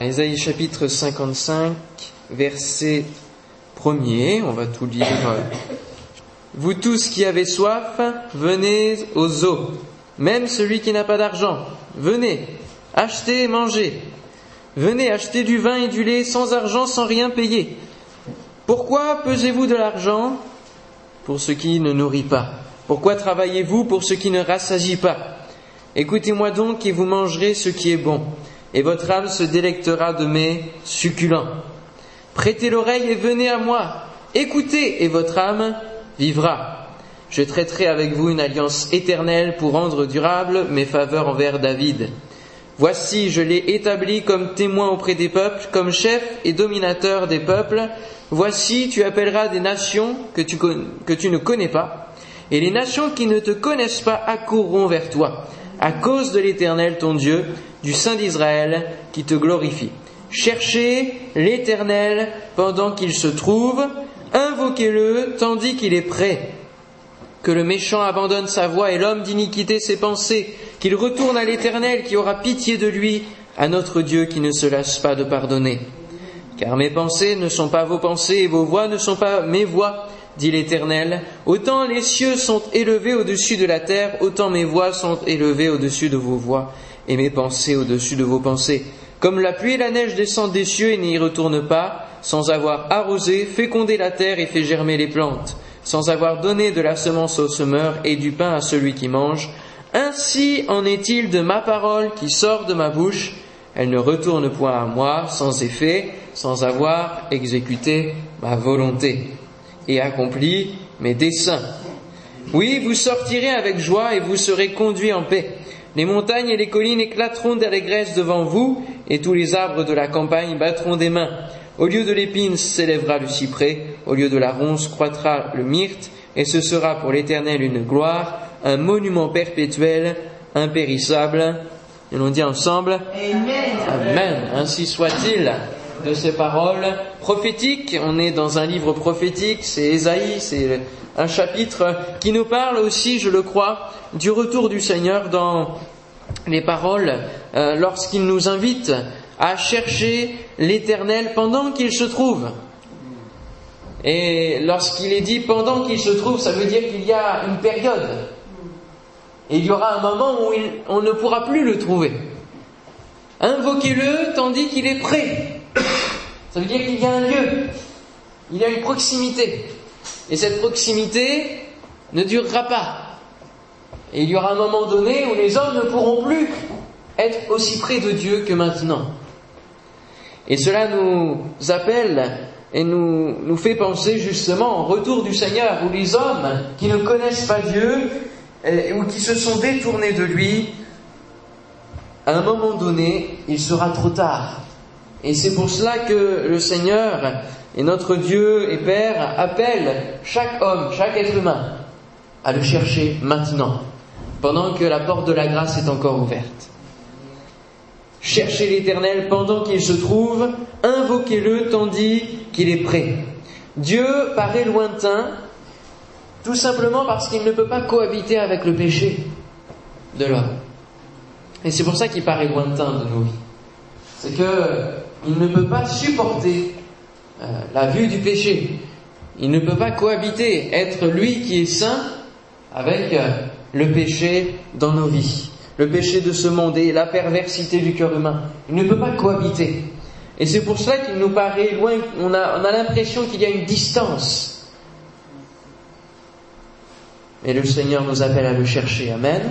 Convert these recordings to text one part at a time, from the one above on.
Isaïe chapitre 55, verset 1er, on va tout lire. Vous tous qui avez soif, venez aux eaux. Même celui qui n'a pas d'argent, venez, achetez et mangez. Venez acheter du vin et du lait sans argent, sans rien payer. Pourquoi pesez-vous de l'argent? Pour ce qui ne nourrit pas Pourquoi travaillez-vous pour ce qui ne rassasie pas? Écoutez-moi donc et vous mangerez ce qui est bon, et votre âme se délectera de mes succulents. Prêtez l'oreille et venez à moi. Écoutez et votre âme vivra. Je traiterai avec vous une alliance éternelle pour rendre durable mes faveurs envers David. Voici, je l'ai établi comme témoin auprès des peuples, comme chef et dominateur des peuples. Voici, tu appelleras des nations que tu, ne connais pas, et les nations qui ne te connaissent pas accourront vers toi, à cause de l'Éternel ton Dieu, du Saint d'Israël, qui te glorifie. Cherchez l'Éternel pendant qu'il se trouve, invoquez-le tandis qu'il est prêt. Que le méchant abandonne sa voie et l'homme d'iniquité ses pensées, qu'il retourne à l'Éternel qui aura pitié de lui, à notre Dieu qui ne se lasse pas de pardonner. Car mes pensées ne sont pas vos pensées et vos voix ne sont pas mes voix, dit l'Éternel. Autant les cieux sont élevés au-dessus de la terre, autant mes voix sont élevées au-dessus de vos voix et mes pensées au-dessus de vos pensées. Comme la pluie et la neige descendent des cieux et n'y retournent pas, sans avoir arrosé, fécondé la terre et fait germer les plantes, sans avoir donné de la semence au semeur et du pain à celui qui mange, ainsi en est-il de ma parole qui sort de ma bouche, elle ne retourne point à moi sans effet, sans avoir exécuté ma volonté et accompli mes desseins. Oui, vous sortirez avec joie et vous serez conduits en paix. Les montagnes et les collines éclateront d'allégresse devant vous, et tous les arbres de la campagne battront des mains. Au lieu de l'épine s'élèvera le cyprès, au lieu de la ronce croîtra le myrte, et ce sera pour l'Éternel une gloire, un monument perpétuel, impérissable. Et l'on dit ensemble Amen. Amen. Ainsi soit-il de ces paroles prophétiques. On est dans un livre prophétique, c'est Ésaïe, c'est un chapitre qui nous parle aussi, je le crois, du retour du Seigneur dans les paroles euh, lorsqu'il nous invite à chercher l'Éternel pendant qu'il se trouve. Et lorsqu'il est dit pendant qu'il se trouve, ça veut dire qu'il y a une période. Et il y aura un moment où on ne pourra plus le trouver. Invoquez-le tandis qu'il est prêt. Ça veut dire qu'il y a un lieu, il y a une proximité. Et cette proximité ne durera pas. Et il y aura un moment donné où les hommes ne pourront plus être aussi près de Dieu que maintenant. Et cela nous appelle et nous, nous fait penser justement au retour du Seigneur, où les hommes qui ne connaissent pas Dieu ou qui se sont détournés de lui, à un moment donné, il sera trop tard. Et c'est pour cela que le Seigneur et notre Dieu et Père appelle chaque homme, chaque être humain à le chercher maintenant, pendant que la porte de la grâce est encore ouverte. Cherchez l'Éternel pendant qu'il se trouve, invoquez-le tandis qu'il est prêt. Dieu paraît lointain, tout simplement parce qu'il ne peut pas cohabiter avec le péché de l'homme. Et c'est pour ça qu'il paraît lointain de nos vies. C'est qu'il ne peut pas supporter euh, la vue du péché. Il ne peut pas cohabiter, être lui qui est saint avec euh, le péché dans nos vies, le péché de ce monde et la perversité du cœur humain. Il ne peut pas cohabiter. Et c'est pour cela qu'il nous paraît loin, on a, on a l'impression qu'il y a une distance. Mais le Seigneur nous appelle à le chercher. Amen.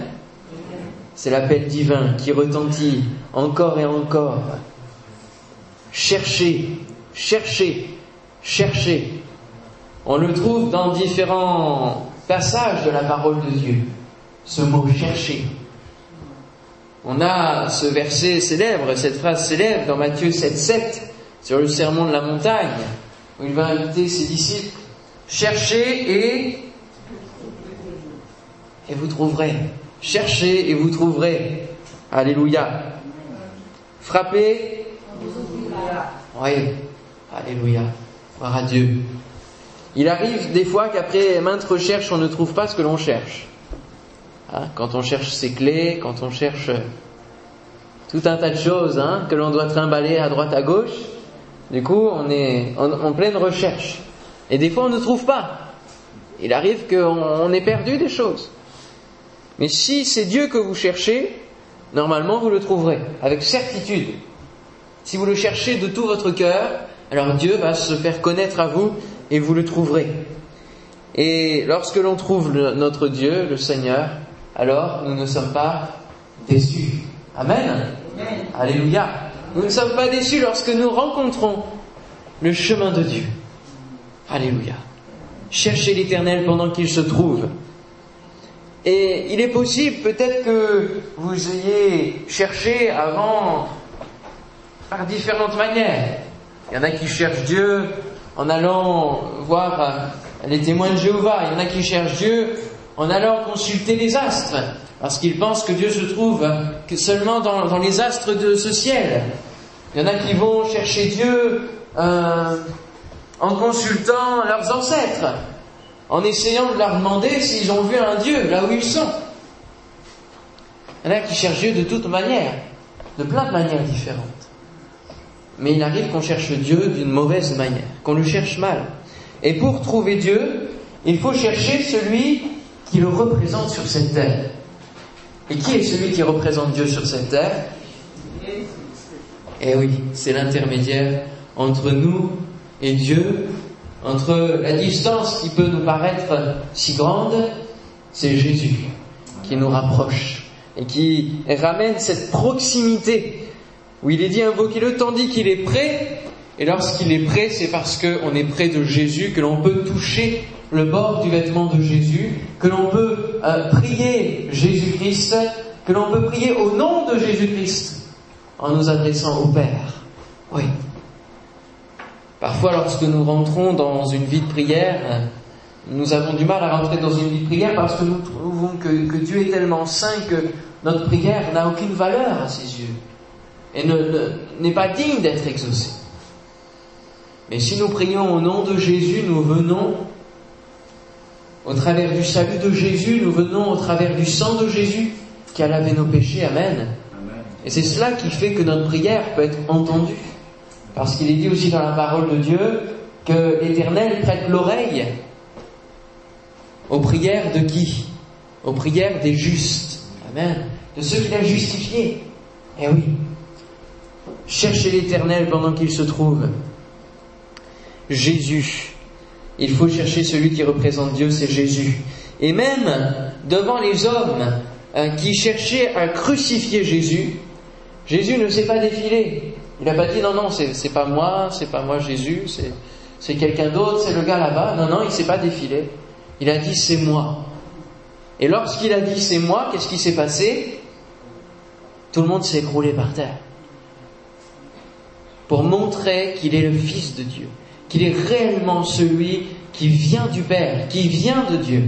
C'est l'appel divin qui retentit encore et encore. Cherchez, cherchez, cherchez. On le trouve dans différents passages de la parole de Dieu, ce mot chercher. On a ce verset célèbre, cette phrase célèbre dans Matthieu 7.7 sur le sermon de la montagne, où il va inviter ses disciples, cherchez et, et vous trouverez. Cherchez et vous trouverez. Alléluia. Frappez. Oui. Alléluia. Gloire à Dieu. Il arrive des fois qu'après maintes recherches, on ne trouve pas ce que l'on cherche. Hein, quand on cherche ses clés, quand on cherche tout un tas de choses hein, que l'on doit trimballer à droite à gauche. Du coup, on est en, pleine recherche. Et des fois, on ne trouve pas. Il arrive qu'on ait perdu des choses. Mais si c'est Dieu que vous cherchez, normalement vous le trouverez, avec certitude. Si vous le cherchez de tout votre cœur, alors Dieu va se faire connaître à vous et vous le trouverez. Et lorsque l'on trouve notre Dieu, le Seigneur, alors nous ne sommes pas déçus. Amen. Alléluia. Nous ne sommes pas déçus lorsque nous rencontrons le chemin de Dieu. Alléluia. Cherchez l'Éternel pendant qu'il se trouve. Et il est possible peut-être que vous ayez cherché avant par différentes manières. Il y en a qui cherchent Dieu en allant voir les témoins de Jéhovah. Il y en a qui cherchent Dieu en allant consulter les astres, parce qu'ils pensent que Dieu se trouve que seulement dans, les astres de ce ciel. Il y en a qui vont chercher Dieu euh, en consultant leurs ancêtres, en essayant de leur demander s'ils ont vu un Dieu là où ils sont. Il y en a qui cherchent Dieu de toutes manières, de plein de manières différentes. Mais il arrive qu'on cherche Dieu d'une mauvaise manière, qu'on le cherche mal. Et pour trouver Dieu, il faut chercher celui qui le représente sur cette terre. Et qui est celui qui représente Dieu sur cette terre? Eh oui, c'est l'intermédiaire entre nous et Dieu, entre la distance qui peut nous paraître si grande, c'est Jésus qui nous rapproche et qui ramène cette proximité où il est dit invoquez-le tandis qu'il est prêt. Et lorsqu'il est prêt, c'est parce qu'on est près de Jésus que l'on peut toucher le bord du vêtement de Jésus, que l'on peut euh, prier Jésus-Christ, que l'on peut prier au nom de Jésus-Christ en nous adressant au Père. Oui. Parfois, lorsque nous rentrons dans une vie de prière, nous avons du mal à rentrer dans une vie de prière parce que nous trouvons que, que Dieu est tellement saint que notre prière n'a aucune valeur à ses yeux et n'est pas digne d'être exaucée. Mais si nous prions au nom de Jésus, nous venons au travers du salut de Jésus, nous venons au travers du sang de Jésus qui a lavé nos péchés. Amen. Et c'est cela qui fait que notre prière peut être entendue. Parce qu'il est dit aussi dans la parole de Dieu que l'Éternel prête l'oreille aux prières de qui? Aux prières des justes. Amen. De ceux qu'il a justifiés. Eh oui. Cherchez l'Éternel pendant qu'il se trouve. Jésus il faut chercher celui qui représente Dieu, c'est Jésus. Et même devant les hommes euh, qui cherchaient à crucifier Jésus, Jésus ne s'est pas défilé. Il n'a pas dit non, non, c'est pas moi, c'est pas moi Jésus, c'est quelqu'un d'autre, c'est le gars là-bas. Non, non, il s'est pas défilé. Il a dit c'est moi. Et lorsqu'il a dit c'est moi, qu'est-ce qui s'est passé? Tout le monde s'est écroulé par terre. Pour montrer qu'il est le Fils de Dieu qu'il est réellement celui qui vient du Père, qui vient de Dieu.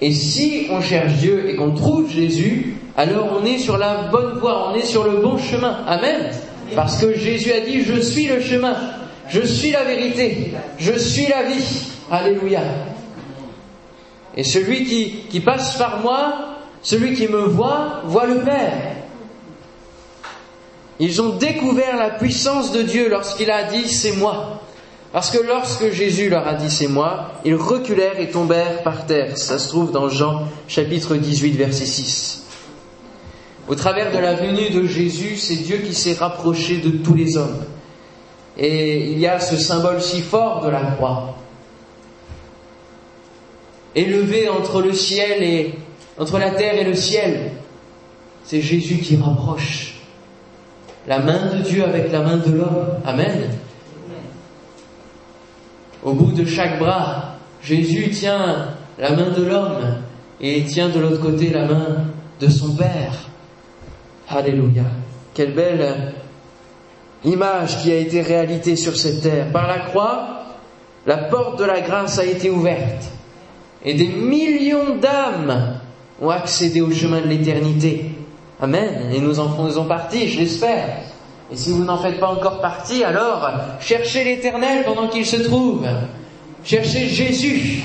Et si on cherche Dieu et qu'on trouve Jésus, alors on est sur la bonne voie, on est sur le bon chemin. Amen. Parce que Jésus a dit, je suis le chemin, je suis la vérité, je suis la vie. Alléluia. Et celui qui, passe par moi, celui qui me voit, voit le Père. Ils ont découvert la puissance de Dieu lorsqu'il a dit, c'est moi. Parce que lorsque Jésus leur a dit c'est moi, ils reculèrent et tombèrent par terre. Ça se trouve dans Jean chapitre 18 verset 6. Au travers de la venue de Jésus, c'est Dieu qui s'est rapproché de tous les hommes. Et il y a ce symbole si fort de la croix. Élevé entre le ciel et entre la terre et le ciel, c'est Jésus qui rapproche la main de Dieu avec la main de l'homme. Amen. Au bout de chaque bras, Jésus tient la main de l'homme et tient de l'autre côté la main de son Père. Alléluia. Quelle belle image qui a été réalité sur cette terre. Par la croix, la porte de la grâce a été ouverte et des millions d'âmes ont accédé au chemin de l'éternité. Amen. Et nous en faisons partie, je l'espère. Et si vous n'en faites pas encore partie, alors cherchez l'Éternel pendant qu'il se trouve. Cherchez Jésus.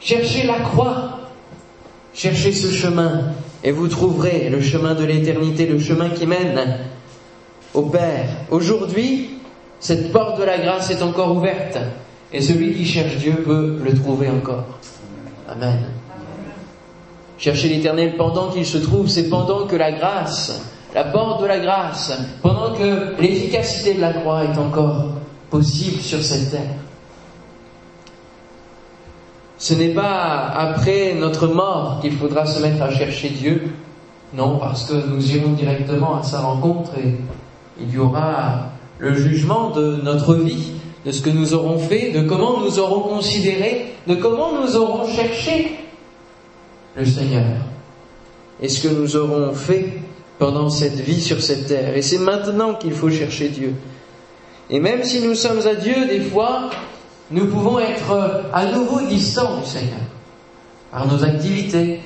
Cherchez la croix. Cherchez ce chemin et vous trouverez le chemin de l'éternité, le chemin qui mène au Père. Aujourd'hui, cette porte de la grâce est encore ouverte et celui qui cherche Dieu peut le trouver encore. Amen. Chercher l'éternel pendant qu'il se trouve, c'est pendant que la grâce, la porte de la grâce, pendant que l'efficacité de la croix est encore possible sur cette terre. Ce n'est pas après notre mort qu'il faudra se mettre à chercher Dieu, non, parce que nous irons directement à sa rencontre et il y aura le jugement de notre vie, de ce que nous aurons fait, de comment nous aurons considéré, de comment nous aurons cherché le Seigneur. Et ce que nous aurons fait pendant cette vie sur cette terre. Et c'est maintenant qu'il faut chercher Dieu. Et même si nous sommes à Dieu, des fois, nous pouvons être à nouveau distants du Seigneur, par nos activités,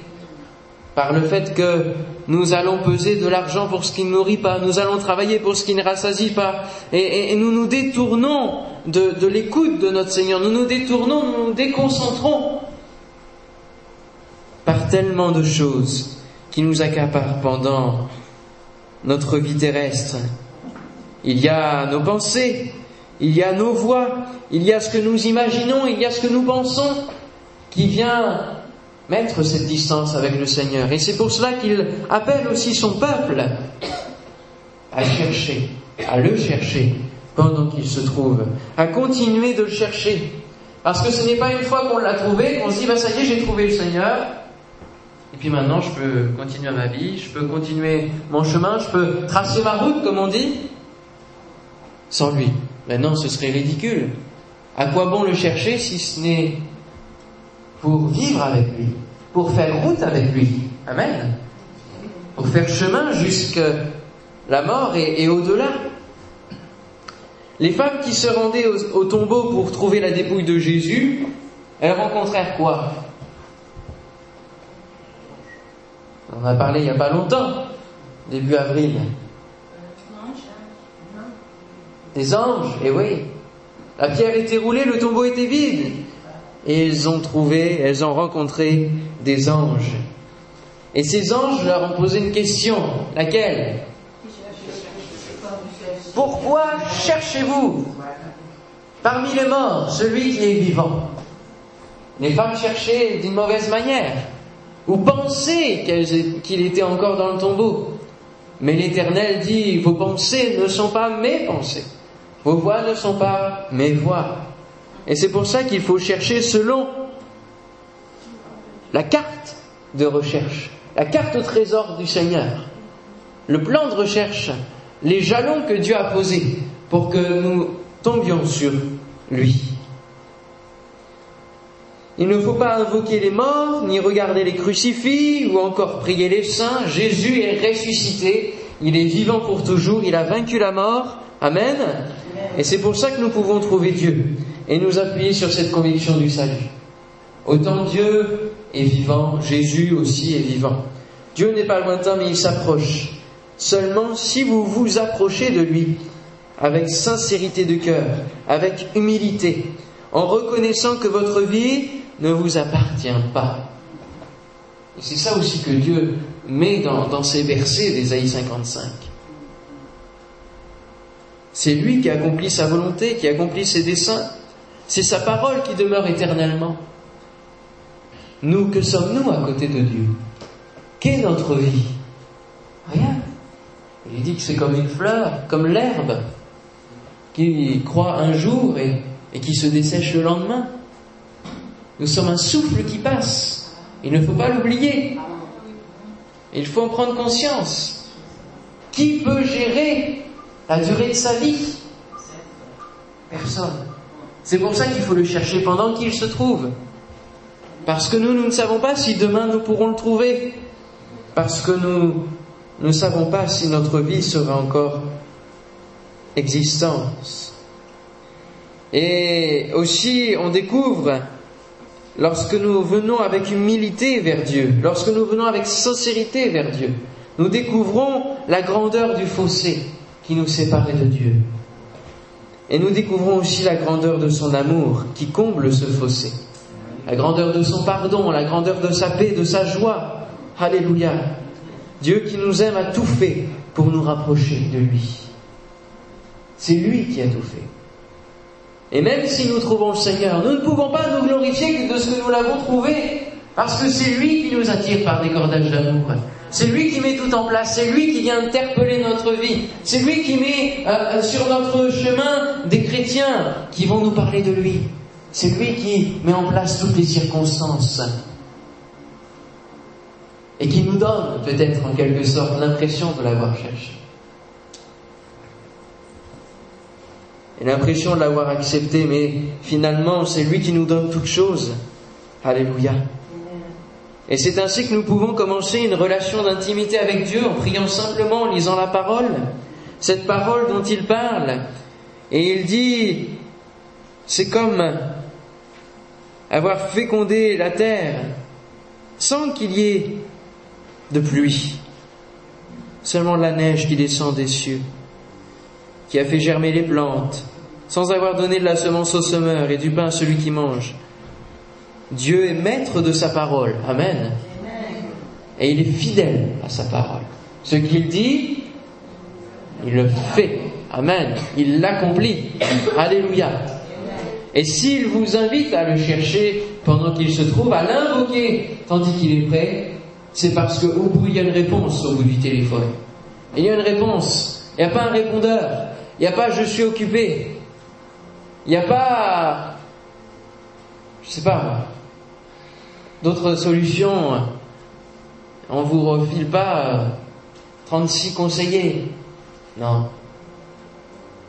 par le fait que nous allons peser de l'argent pour ce qui ne nourrit pas, nous allons travailler pour ce qui ne rassasie pas, et, nous nous détournons de, de l'écoute de notre Seigneur, nous nous détournons, nous nous déconcentrons par tellement de choses qui nous accaparent pendant notre vie terrestre. Il y a nos pensées, il y a nos voix, il y a ce que nous imaginons, il y a ce que nous pensons qui vient mettre cette distance avec le Seigneur. Et c'est pour cela qu'il appelle aussi son peuple à chercher, à le chercher pendant qu'il se trouve, à continuer de le chercher. Parce que ce n'est pas une fois qu'on l'a trouvé qu'on se dit, bah ça y est, j'ai trouvé le Seigneur, et puis maintenant je peux continuer ma vie, je peux continuer mon chemin, je peux tracer ma route, comme on dit, sans lui. Maintenant, ce serait ridicule. À quoi bon le chercher si ce n'est pour vivre avec lui, pour faire route avec lui? Amen. Pour faire chemin jusqu'à la mort et, au-delà. Les femmes qui se rendaient au, tombeau pour trouver la dépouille de Jésus, elles rencontrèrent quoi? On a parlé il n'y a pas longtemps, début avril. Des anges, et eh oui. La pierre était roulée, le tombeau était vide. Et elles ont trouvé, elles ont rencontré des anges. Et ces anges leur ont posé une question. Laquelle? Pourquoi cherchez-vous parmi les morts celui qui est vivant? Les femmes cherchaient d'une mauvaise manière, ou pensaient qu'il était encore dans le tombeau. Mais l'Éternel dit, vos pensées ne sont pas mes pensées. Vos voix ne sont pas mes voix. Et c'est pour ça qu'il faut chercher selon la carte de recherche, la carte au trésor du Seigneur, le plan de recherche, les jalons que Dieu a posés pour que nous tombions sur lui. Il ne faut pas invoquer les morts, ni regarder les crucifix, ou encore prier les saints. Jésus est ressuscité, il est vivant pour toujours, il a vaincu la mort. Amen. Et c'est pour ça que nous pouvons trouver Dieu et nous appuyer sur cette conviction du salut. Autant Dieu est vivant, Jésus aussi est vivant. Dieu n'est pas lointain, mais il s'approche. Seulement si vous vous approchez de lui avec sincérité de cœur, avec humilité, en reconnaissant que votre vie ne vous appartient pas. Et c'est ça aussi que Dieu met dans, ces versets d'Ésaïe 55. C'est lui qui accomplit sa volonté, qui accomplit ses desseins. C'est sa parole qui demeure éternellement. Nous, que sommes-nous à côté de Dieu? Qu'est notre vie? Rien. Il dit que c'est comme une fleur, comme l'herbe, qui croît un jour et qui se dessèche le lendemain. Nous sommes un souffle qui passe. Il ne faut pas l'oublier. Il faut en prendre conscience. Qui peut gérer la durée de sa vie? Personne. C'est pour ça qu'il faut le chercher pendant qu'il se trouve. Parce que nous, nous ne savons pas si demain nous pourrons le trouver. Parce que nous ne savons pas si notre vie sera encore existence. Et aussi, on découvre, lorsque nous venons avec humilité vers Dieu, lorsque nous venons avec sincérité vers Dieu, nous découvrons la grandeur du fossé qui nous séparait de Dieu. Et nous découvrons aussi la grandeur de son amour qui comble ce fossé. La grandeur de son pardon, la grandeur de sa paix, de sa joie. Alléluia. Dieu qui nous aime a tout fait pour nous rapprocher de lui. C'est lui qui a tout fait. Et même si nous trouvons le Seigneur, nous ne pouvons pas nous glorifier que de ce que nous l'avons trouvé, parce que c'est lui qui nous attire par des cordages d'amour. C'est lui qui met tout en place, c'est lui qui vient interpeller notre vie, c'est lui qui met euh, euh, sur notre chemin des chrétiens qui vont nous parler de lui. C'est lui qui met en place toutes les circonstances et qui nous donne peut-être en quelque sorte l'impression de l'avoir cherché. Et l'impression de l'avoir accepté, mais finalement c'est lui qui nous donne toutes choses. Alléluia. Et c'est ainsi que nous pouvons commencer une relation d'intimité avec Dieu en priant simplement, en lisant la parole, cette parole dont il parle. Et il dit, c'est comme avoir fécondé la terre sans qu'il y ait de pluie, seulement la neige qui descend des cieux, qui a fait germer les plantes, sans avoir donné de la semence au semeur et du pain à celui qui mange. Dieu est maître de sa parole. Amen. Et il est fidèle à sa parole. Ce qu'il dit, il le fait. Amen. Il l'accomplit. Alléluia. Et s'il vous invite à le chercher pendant qu'il se trouve, à l'invoquer tandis qu'il est prêt, c'est parce qu'au bout, il y a une réponse au bout du téléphone. Il y a une réponse. Il n'y a pas un répondeur. Il n'y a pas je suis occupé. Il n'y a pas, je sais pas, d'autres solutions. On vous refile pas 36 euh, conseillers. Non.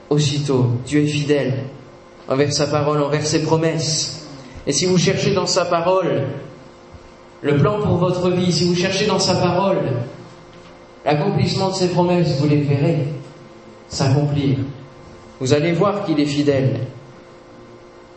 Aussitôt, Dieu est fidèle envers sa parole, envers ses promesses. Et si vous cherchez dans sa parole le plan pour votre vie, si vous cherchez dans sa parole l'accomplissement de ses promesses, vous les verrez s'accomplir. Vous allez voir qu'il est fidèle.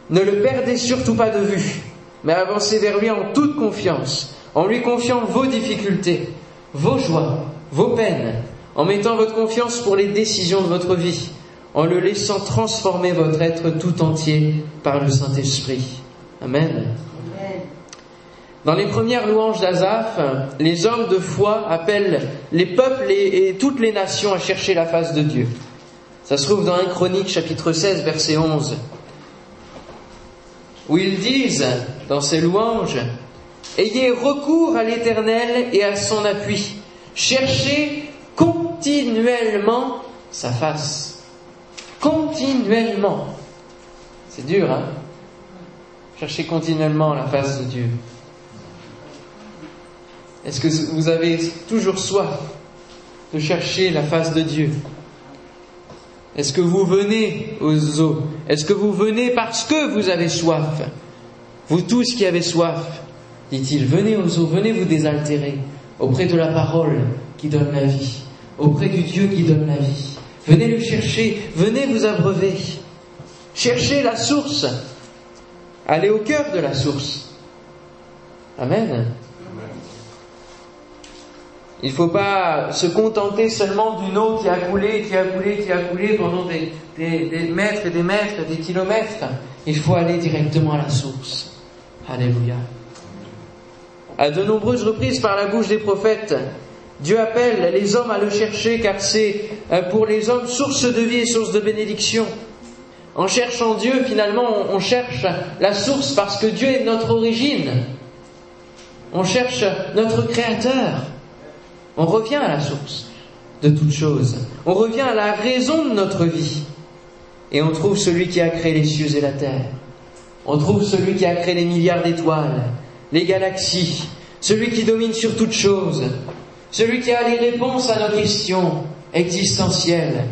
Ne le perdez surtout pas de vue mais avancez vers lui en toute confiance, en lui confiant vos difficultés, vos joies, vos peines, en mettant votre confiance pour les décisions de votre vie, en le laissant transformer votre être tout entier par le Saint-Esprit. Amen. Dans les premières louanges d'Azaph, les hommes de foi appellent les peuples et, toutes les nations à chercher la face de Dieu. Ça se trouve dans 1 Chronique chapitre 16 verset 11 où ils disent dans ces louanges, Ayez recours à l'Éternel et à son appui. Cherchez continuellement sa face. Continuellement. C'est dur, hein? Cherchez continuellement la face de Dieu. Est-ce que vous avez toujours soif de chercher la face de Dieu? Est-ce que vous venez aux eaux? Est-ce que vous venez parce que vous avez soif? Vous tous qui avez soif, dit-il, venez aux eaux, venez vous désaltérer auprès de la parole qui donne la vie, auprès du Dieu qui donne la vie. Venez le chercher, venez vous abreuver. Cherchez la source. Allez au cœur de la source. Amen. Il ne faut pas se contenter seulement d'une eau qui a coulé, qui a coulé, qui a coulé pendant des, mètres et des mètres, des kilomètres. Il faut aller directement à la source. Alléluia. À de nombreuses reprises par la bouche des prophètes, Dieu appelle les hommes à le chercher car c'est euh, pour les hommes source de vie et source de bénédiction. En cherchant Dieu, finalement, on cherche la source parce que Dieu est notre origine. On cherche notre Créateur. On revient à la source de toute chose. On revient à la raison de notre vie. Et on trouve celui qui a créé les cieux et la terre. On trouve celui qui a créé les milliards d'étoiles, les galaxies, celui qui domine sur toute chose, celui qui a les réponses à nos questions existentielles.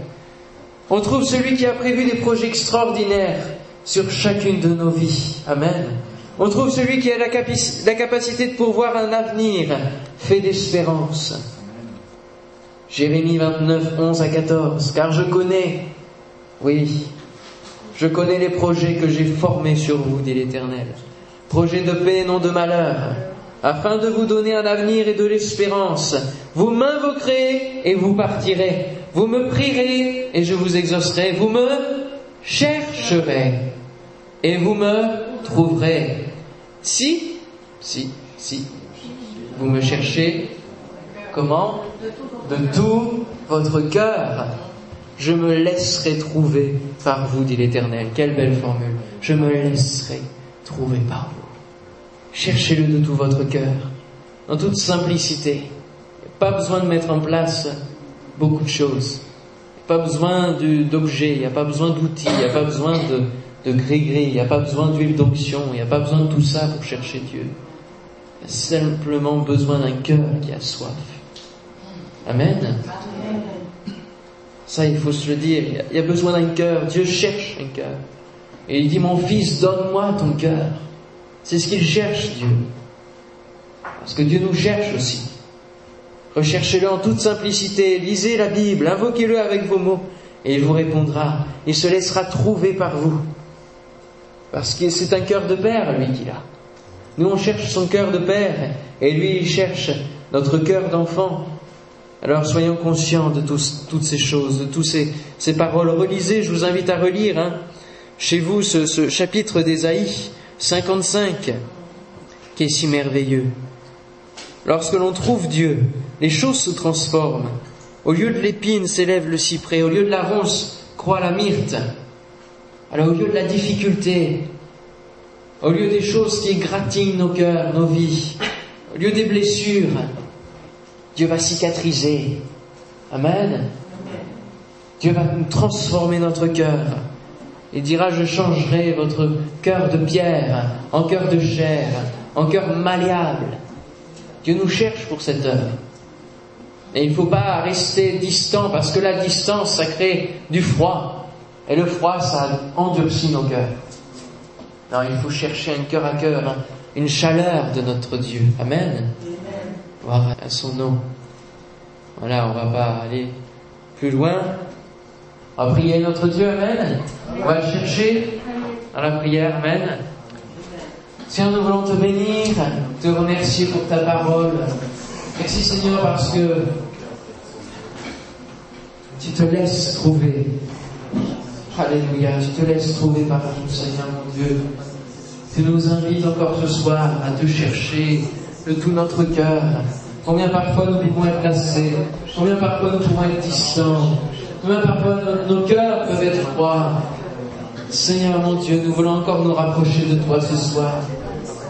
On trouve celui qui a prévu des projets extraordinaires sur chacune de nos vies. Amen. On trouve celui qui a la, capacité de pourvoir un avenir fait d'espérance. Jérémie 29, 11 à 14. Car je connais, oui, je connais les projets que j'ai formés sur vous, dit l'Éternel. Projets de paix, non de malheur, afin de vous donner un avenir et de l'espérance. Vous m'invoquerez et vous partirez. Vous me prierez et je vous exaucerai. Vous me chercherez et vous me trouverez. Si, si, si, vous me cherchez, comment? De tout votre cœur, je me laisserai trouver par vous, dit l'Éternel. Quelle belle formule. Je me laisserai trouver par vous. Cherchez-le de tout votre cœur, en toute simplicité. Pas besoin de mettre en place beaucoup de choses. Pas besoin d'objets, il n'y a pas besoin d'outils, il n'y a pas besoin de, de gris-gris, il n'y a pas besoin d'huile d'onction, il n'y a pas besoin de tout ça pour chercher Dieu. Il y a simplement besoin d'un cœur qui a soif. Amen. Ça, il faut se le dire. Il y a besoin d'un cœur. Dieu cherche un cœur. Et il dit, mon fils, donne-moi ton cœur. C'est ce qu'il cherche, Dieu. Parce que Dieu nous cherche aussi. Recherchez-le en toute simplicité. Lisez la Bible. Invoquez-le avec vos mots. Et il vous répondra. Il se laissera trouver par vous. Parce que c'est un cœur de père, lui, qu'il a. Nous, on cherche son cœur de père. Et lui, il cherche notre cœur d'enfant. Alors soyons conscients de toutes ces choses, de toutes ces, paroles. Relisez, je vous invite à relire hein, chez vous ce, ce chapitre d'Ésaïe 55 qui est si merveilleux. Lorsque l'on trouve Dieu, les choses se transforment. Au lieu de l'épine s'élève le cyprès, au lieu de la ronce croît la myrte. Alors au lieu de la difficulté, au lieu des choses qui gratignent nos cœurs, nos vies, au lieu des blessures, Dieu va cicatriser. Amen. Dieu va transformer notre cœur. Il dira, je changerai votre cœur de pierre en cœur de chair, en cœur malléable. Dieu nous cherche pour cette œuvre. Et il ne faut pas rester distant parce que la distance, ça crée du froid. Et le froid, ça endurcit nos cœurs. Non, il faut chercher un cœur à cœur, hein. une chaleur de notre Dieu. Amen à son nom. Voilà, on va pas aller plus loin. On va prier notre Dieu, Amen. On va le chercher dans la prière, Amen. Seigneur, nous voulons te bénir, te remercier pour ta parole. Merci Seigneur parce que tu te laisses trouver. Alléluia, tu te laisses trouver par nous, Seigneur mon Dieu. Tu nous invites encore ce soir à te chercher, de tout notre cœur. Combien parfois nous pouvons être lassés, combien parfois nous pouvons être distants, combien parfois nos, cœurs peuvent être froids. Seigneur mon Dieu, nous voulons encore nous rapprocher de toi ce soir.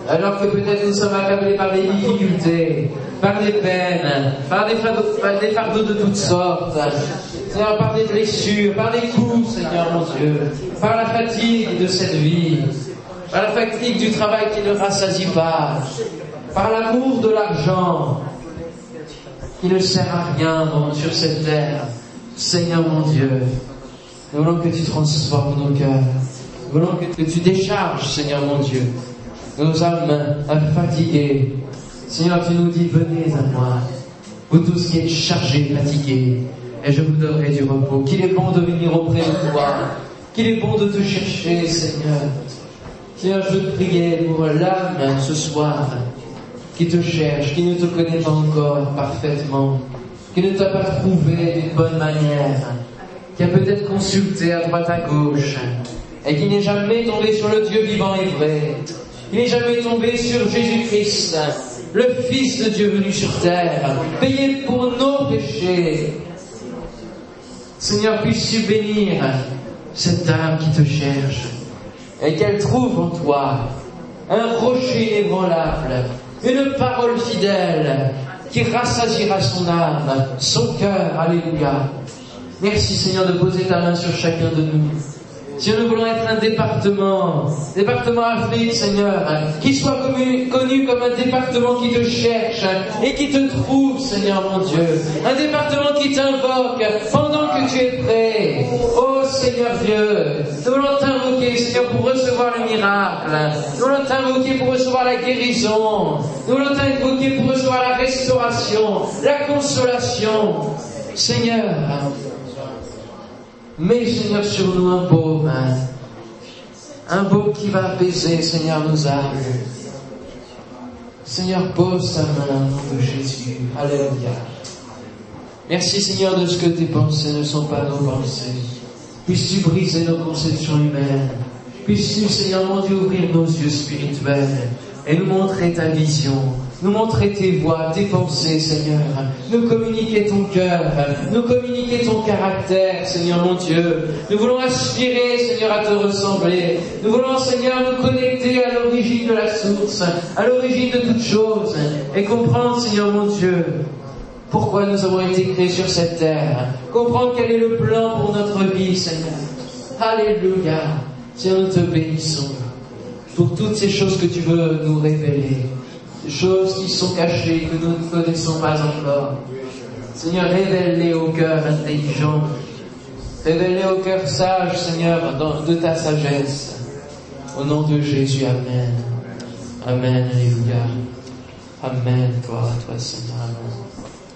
Alors que peut-être nous sommes accablés par des difficultés, par des peines, par des, fardeaux, de toutes sortes, Seigneur, par des blessures, par des coups, Seigneur mon Dieu, par la fatigue de cette vie, par la fatigue du travail qui ne rassasie pas, par l'amour de l'argent qui ne sert à rien sur cette terre. Seigneur mon Dieu, nous voulons que tu transformes nos cœurs. Nous voulons que tu décharges, Seigneur mon Dieu, nos âmes fatiguées. Seigneur, tu nous dis, venez à moi, vous tous qui êtes chargés, fatigués, et je vous donnerai du repos. Qu'il est bon de venir auprès de toi, qu'il est bon de te chercher, Seigneur. Seigneur, je te priais pour l'âme ce soir qui te cherche, qui ne te connaît pas encore parfaitement, qui ne t'a pas trouvé d'une bonne manière, qui a peut-être consulté à droite à gauche, et qui n'est jamais tombé sur le Dieu vivant et vrai, qui n'est jamais tombé sur Jésus-Christ, le Fils de Dieu venu sur terre, payé pour nos péchés. Seigneur, puisses-tu bénir cette âme qui te cherche, et qu'elle trouve en toi un rocher inébranlable, une parole fidèle qui rassasiera son âme, son cœur. Alléluia. Merci Seigneur de poser ta main sur chacun de nous. Si nous voulons être un département, département Afrique, Seigneur, qui soit connu, comme un département qui te cherche et qui te trouve, Seigneur mon Dieu. Un département qui t'invoque pendant que tu es prêt. Oh Seigneur Dieu, nous voulons t'invoquer, Seigneur, pour recevoir le miracle. Nous voulons t'invoquer pour recevoir la guérison. Nous voulons t'invoquer pour recevoir la restauration, la consolation. Seigneur, Mets, Seigneur, sur nous un baume, un baume qui va apaiser, Seigneur, nos âmes. Seigneur, pose ta main au nom de Jésus. Alléluia. Merci, Seigneur, de ce que tes pensées ne sont pas nos pensées. Puisses-tu briser nos conceptions humaines. Puisses-tu, Seigneur mon Dieu, ouvrir nos yeux spirituels et nous montrer ta vision nous montrer tes voies, tes pensées, Seigneur, nous communiquer ton cœur, nous communiquer ton caractère, Seigneur mon Dieu. Nous voulons aspirer, Seigneur, à te ressembler. Nous voulons, Seigneur, nous connecter à l'origine de la source, à l'origine de toutes choses, et comprendre, Seigneur mon Dieu, pourquoi nous avons été créés sur cette terre. Comprendre quel est le plan pour notre vie, Seigneur. Alléluia. Seigneur, nous te bénissons pour toutes ces choses que tu veux nous révéler. Choses qui sont cachées, que nous ne connaissons pas encore. Seigneur, révèle-les au cœur intelligent. Révèle-les au cœur sage, Seigneur, de ta sagesse. Au nom de Jésus, Amen. Amen, Alléluia. Amen, gloire toi, Seigneur. Amen.